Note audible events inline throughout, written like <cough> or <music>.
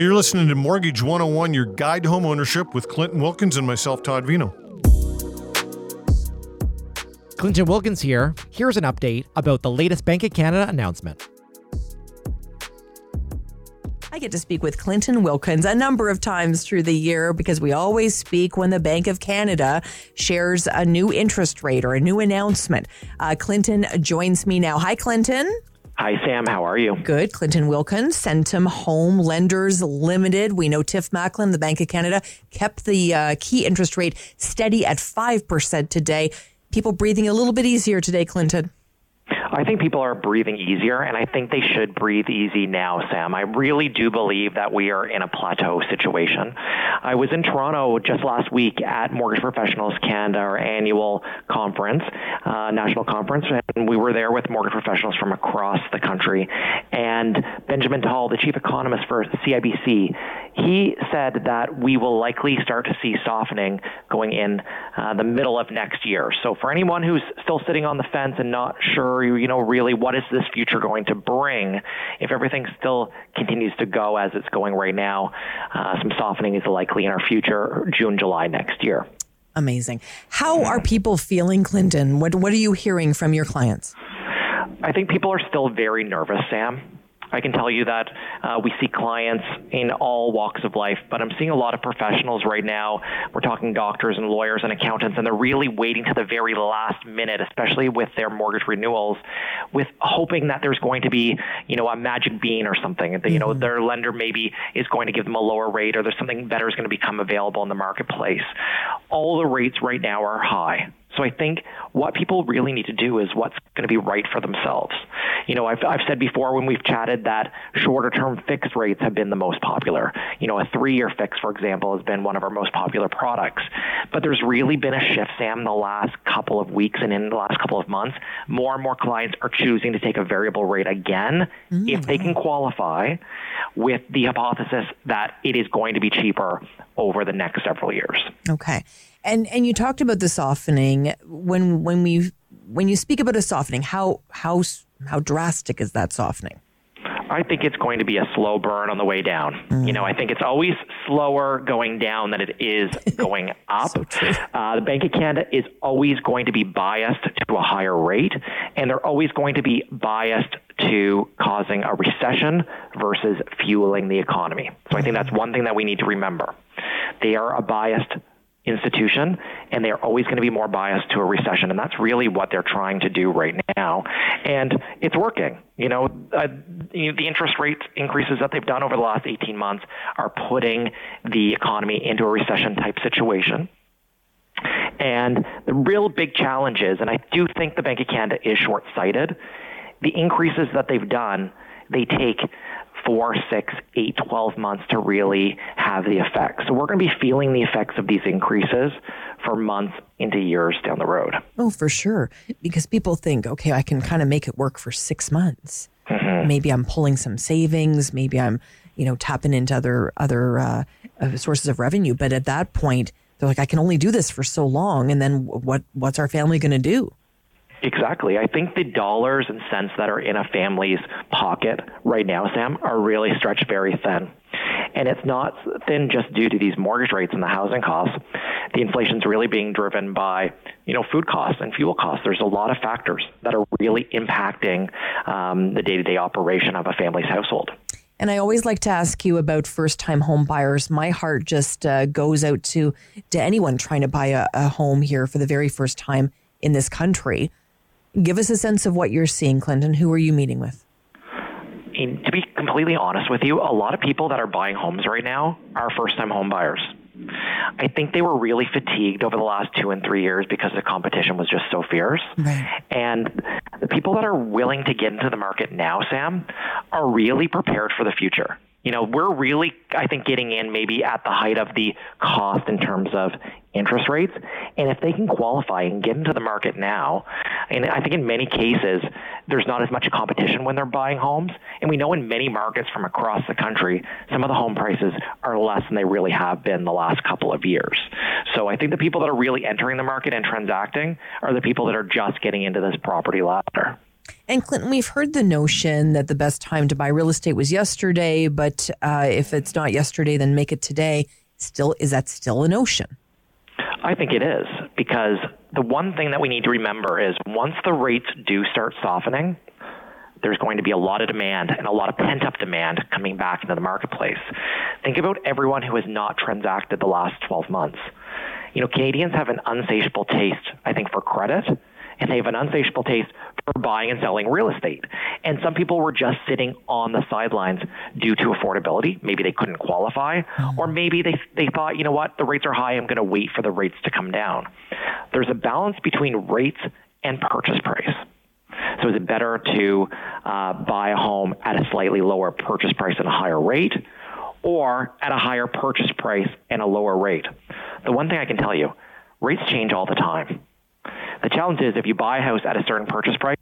You're listening to Mortgage 101, your guide to home ownership with Clinton Wilkins and myself, Todd Vino. Clinton Wilkins here. Here's an update about the latest Bank of Canada announcement. I get to speak with Clinton Wilkins a number of times through the year because we always speak when the Bank of Canada shares a new interest rate or a new announcement. Uh, Clinton joins me now. Hi, Clinton. Hi, Sam. How are you? Good. Clinton Wilkins, Centum Home Lenders Limited. We know Tiff Macklem, the Bank of Canada, kept the uh, key interest rate steady at 5% today. People breathing a little bit easier today, Clinton. I think people are breathing easier, and I think they should breathe easy now, Sam. I really do believe that we are in a plateau situation. I was in Toronto just last week at Mortgage Professionals Canada, our annual conference, uh, national conference, and we were there with mortgage professionals from across the country. And Benjamin Tal, the chief economist for CIBC, he said that we will likely start to see softening going in uh, the middle of next year. So for anyone who's still sitting on the fence and not sure, you know, really what is this future going to bring, if everything still continues to go as it's going right now, uh, some softening is likely in our future, June, July next year. Amazing. How are people feeling, Clinton? What What are you hearing from your clients? I think people are still very nervous, Sam. I can tell you that uh, we see clients in all walks of life, but I'm seeing a lot of professionals right now. We're talking doctors and lawyers and accountants, and they're really waiting to the very last minute, especially with their mortgage renewals, with hoping that there's going to be, you know, a magic bean or something. That, you know, mm-hmm. their lender maybe is going to give them a lower rate, or there's something better is going to become available in the marketplace. All the rates right now are high. So I think what people really need to do is what's going to be right for themselves. You know, I've, I've said before when we've chatted that shorter term fixed rates have been the most popular. You know, a three year fix, for example, has been one of our most popular products. But there's really been a shift, Sam, in the last couple of weeks and in the last couple of months. More and more clients are choosing to take a variable rate again mm-hmm. if they can qualify with the hypothesis that it is going to be cheaper over the next several years. Okay. And and you talked about the softening when when we when you speak about a softening, how how how drastic is that softening? I think it's going to be a slow burn on the way down. Mm. You know, I think it's always slower going down than it is <laughs> going up. so uh, the Bank of Canada is always going to be biased to a higher rate, and they're always going to be biased to causing a recession versus fueling the economy. So I think that's one thing that we need to remember. They are a biased institution, and they're always going to be more biased to a recession. And that's really what they're trying to do right now. And it's working. You know, uh, the interest rate increases that they've done over the last 18 months are putting the economy into a recession type situation. And the real big challenge is, and I do think the Bank of Canada is short sighted, the increases that they've done, they take four, six, eight, 12 months to really have the effect. So we're going to be feeling the effects of these increases for months into years down the road. Oh, for sure. Because people think, okay, I can kind of make it work for six months. Mm-hmm. Maybe I'm pulling some savings. Maybe I'm, you know, tapping into other other uh, uh, sources of revenue. But at that point, they're like, I can only do this for so long, and then what? What's our family going to do? Exactly. I think the dollars and cents that are in a family's pocket right now, Sam, are really stretched very thin. And it's not thin just due to these mortgage rates and the housing costs. The inflation's really being driven by, you know, food costs and fuel costs. There's a lot of factors that are really impacting um, the day-to-day operation of a family's household. And I always like to ask you about first time home buyers. My heart just uh, goes out to, to anyone trying to buy a, a home here for the very first time in this country. Give us a sense of what you're seeing, Clinton. Who are you meeting with? to be completely honest with you, a lot of people that are buying homes right now are first time home buyers. I think they were really fatigued over the last two and three years because the competition was just so fierce. Right. And the people that are willing to get into the market now, Sam, are really prepared for the future you know, we're really, I think, getting in maybe at the height of the cost in terms of interest rates. And if they can qualify and get into the market now, and I think in many cases, there's not as much competition when they're buying homes. And we know in many markets from across the country, some of the home prices are less than they really have been the last couple of years. So I think the people that are really entering the market and transacting are the people that are just getting into this property ladder. And Clinton, we've heard the notion that the best time to buy real estate was yesterday, but uh, if it's not yesterday, then make it today. Still, is that still a notion? I think it is because the one thing that we need to remember is once the rates do start softening, there's going to be a lot of demand and a lot of pent up demand coming back into the marketplace. Think about everyone who has not transacted the last 12 months. You know, Canadians have an unsatiable taste, I think, for credit and they have an unsatiable taste for buying and selling real estate. And some people were just sitting on the sidelines due to affordability. Maybe they couldn't qualify, mm-hmm. or maybe they, they thought, you know what, the rates are high, I'm going to wait for the rates to come down. There's a balance between rates and purchase price. So is it better to uh, buy a home at a slightly lower purchase price and a higher rate, or at a higher purchase price and a lower rate? The one thing I can tell you, rates change all the time. The challenge is if you buy a house at a certain purchase price,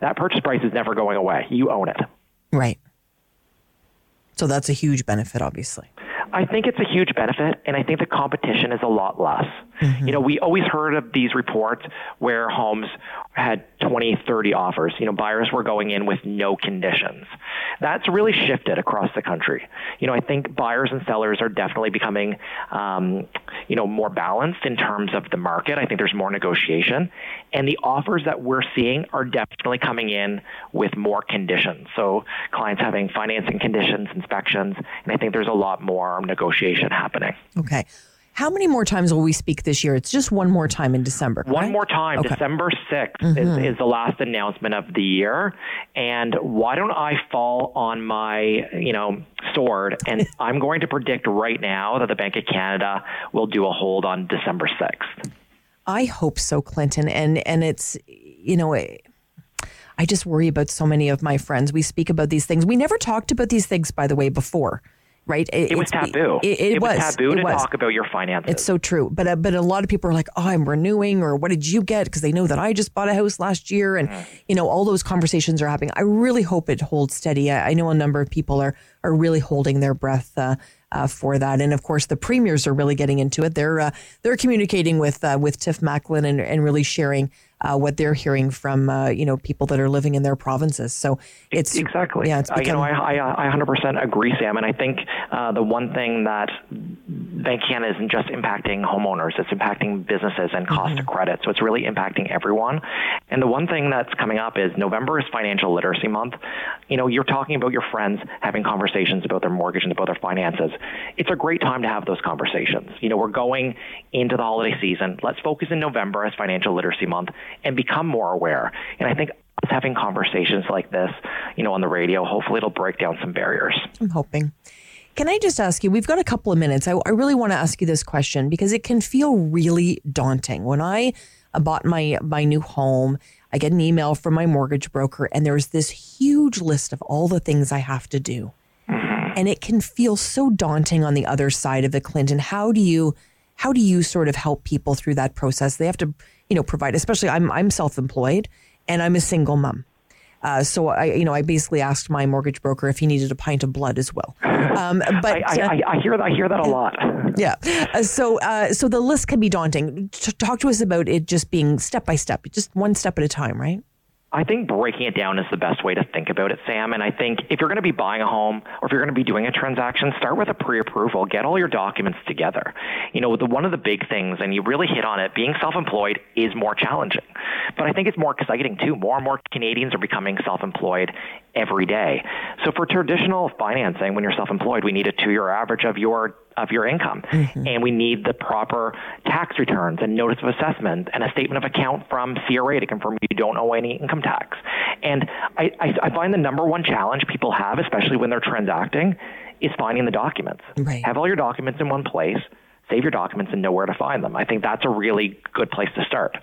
that purchase price is never going away. You own it. Right. So that's a huge benefit, obviously. I think it's a huge benefit, and I think the competition is a lot less. Mm-hmm. You know, we always heard of these reports where homes had 20, 30 offers. You know, buyers were going in with no conditions. That's really shifted across the country. You know, I think buyers and sellers are definitely becoming, um, you know, more balanced in terms of the market. I think there's more negotiation, and the offers that we're seeing are definitely coming in with more conditions. So clients having financing conditions, inspections, and I think there's a lot more negotiation happening. Okay. How many more times will we speak this year? It's just one more time in December. One more time. Okay. December 6th mm-hmm. is, is the last announcement of the year. And why don't I fall on my, you know, sword and <laughs> I'm going to predict right now that the Bank of Canada will do a hold on December 6th. I hope so, Clinton. And and it's you know, I just worry about so many of my friends. We speak about these things. We never talked about these things by the way before right? It, it was taboo. It, it, it was, was, taboo to was. talk about your finances. It's so true. But uh, but a lot of people are like, oh, I'm renewing, or what did you get? Because they know that I just bought a house last year, and mm. you know all those conversations are happening. I really hope it holds steady. I, I know a number of people are are really holding their breath. Uh, uh, for that. And of course, the premiers are really getting into it. They're uh, they're communicating with uh, with Tiff Macklem and, and really sharing uh, what they're hearing from uh, you know people that are living in their provinces. So it's exactly yeah. It's become, uh, you know I, I, I 100% agree, Sam, and I think uh, the one thing that Bank Canada isn't just impacting homeowners; it's impacting businesses and cost mm-hmm. of credit. So it's really impacting everyone. And the one thing that's coming up is November is Financial Literacy Month. You know, you're talking about your friends having conversations about their mortgage and about their finances. It's a great time to have those conversations. You know, we're going into the holiday season. Let's focus in November as Financial Literacy Month and become more aware. And I think us having conversations like this, you know, on the radio, hopefully it'll break down some barriers. I'm hoping. Can I just ask you? We've got a couple of minutes. I, I really want to ask you this question because it can feel really daunting. When I bought my my new home, I get an email from my mortgage broker, and there's this huge list of all the things I have to do, mm-hmm. and it can feel so daunting on the other side of the Clinton. How do you how do you sort of help people through that process? They have to you know, provide, especially I'm, I'm self-employed and I'm a single mom. Uh, so I, you know, I basically asked my mortgage broker if he needed a pint of blood as well. Um, <laughs> but I, I, uh, I, hear that I hear that a lot. <laughs> Yeah. Uh, so uh, so the list can be daunting. talk to us about it just being step by step, just one step at a time, right? I think breaking it down is the best way to think about it, Sam. And I think if you're going to be buying a home or if you're going to be doing a transaction, start with a pre-approval. Get all your documents together. You know, the, one of the big things, and you really hit on it, being self-employed is more challenging. But I think it's more exciting too. More and more Canadians are becoming self-employed every day. So for traditional financing, when you're self-employed, we need a two-year average of your of your income. Mm-hmm. And we need the proper tax returns and notice of assessment and a statement of account from CRA to confirm you don't owe any income tax. And I, I, I find the number one challenge people have, especially when they're transacting, is finding the documents. Right. Have all your documents in one place save your documents and know where to find them. I think that's a really good place to start.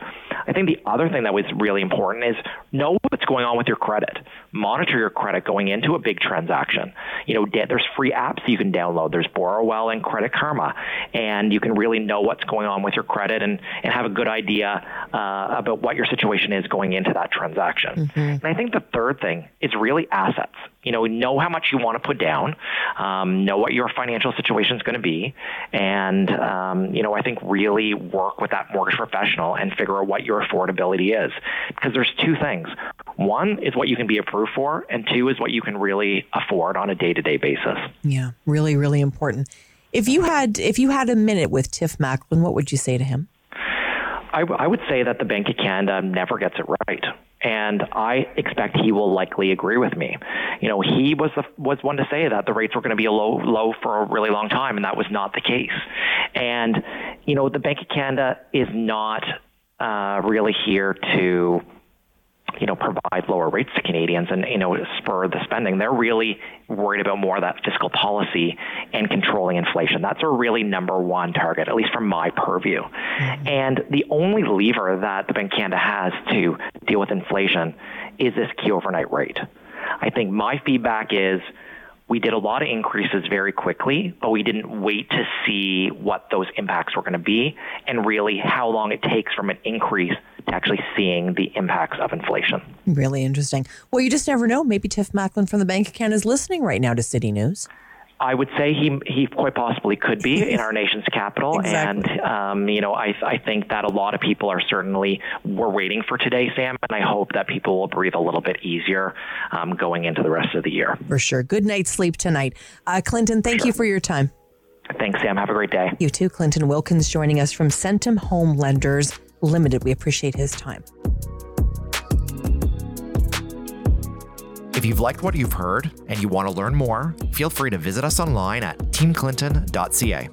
I think the other thing that was really important is know what's going on with your credit. Monitor your credit going into a big transaction. You know, there's free apps you can download. There's Borrowell and Credit Karma, and you can really know what's going on with your credit and, and have a good idea uh, about what your situation is going into that transaction. Mm-hmm. And I think the third thing is really assets you know, know how much you want to put down, um, know what your financial situation is going to be, and um, you know, I think really work with that mortgage professional and figure out what your affordability is. Because there's two things: one is what you can be approved for, and two is what you can really afford on a day-to-day basis. Yeah, really, really important. If you had if you had a minute with Tiff Macklem, what would you say to him? I, w- I would say that the Bank of Canada never gets it right. And I expect he will likely agree with me. You know, he was the, was one to say that the rates were going to be low low for a really long time, and that was not the case. And you know, the Bank of Canada is not uh, really here to you know, provide lower rates to Canadians and, you know, spur the spending. They're really worried about more of that fiscal policy and controlling inflation. That's a really number one target, at least from my purview. Mm-hmm. And the only lever that the Bank of Canada has to deal with inflation is this key overnight rate. I think my feedback is we did a lot of increases very quickly, but we didn't wait to see what those impacts were going to be and really how long it takes from an increase to actually seeing the impacts of inflation. Really interesting. Well, you just never know. Maybe Tiff Macklem from the Bank of Canada is listening right now to City News. I would say he he quite possibly could be in our <laughs> nation's capital, exactly. and um, you know I I think that a lot of people are certainly were waiting for today, Sam, and I hope that people will breathe a little bit easier um, going into the rest of the year. For sure. Good night's sleep tonight, uh, Clinton. Thank sure. you for your time. Thanks, Sam. Have a great day. You too, Clinton Wilkins, joining us from Centum Home Lenders Limited. We appreciate his time. If you've liked what you've heard and you want to learn more, feel free to visit us online at teamclinton.ca.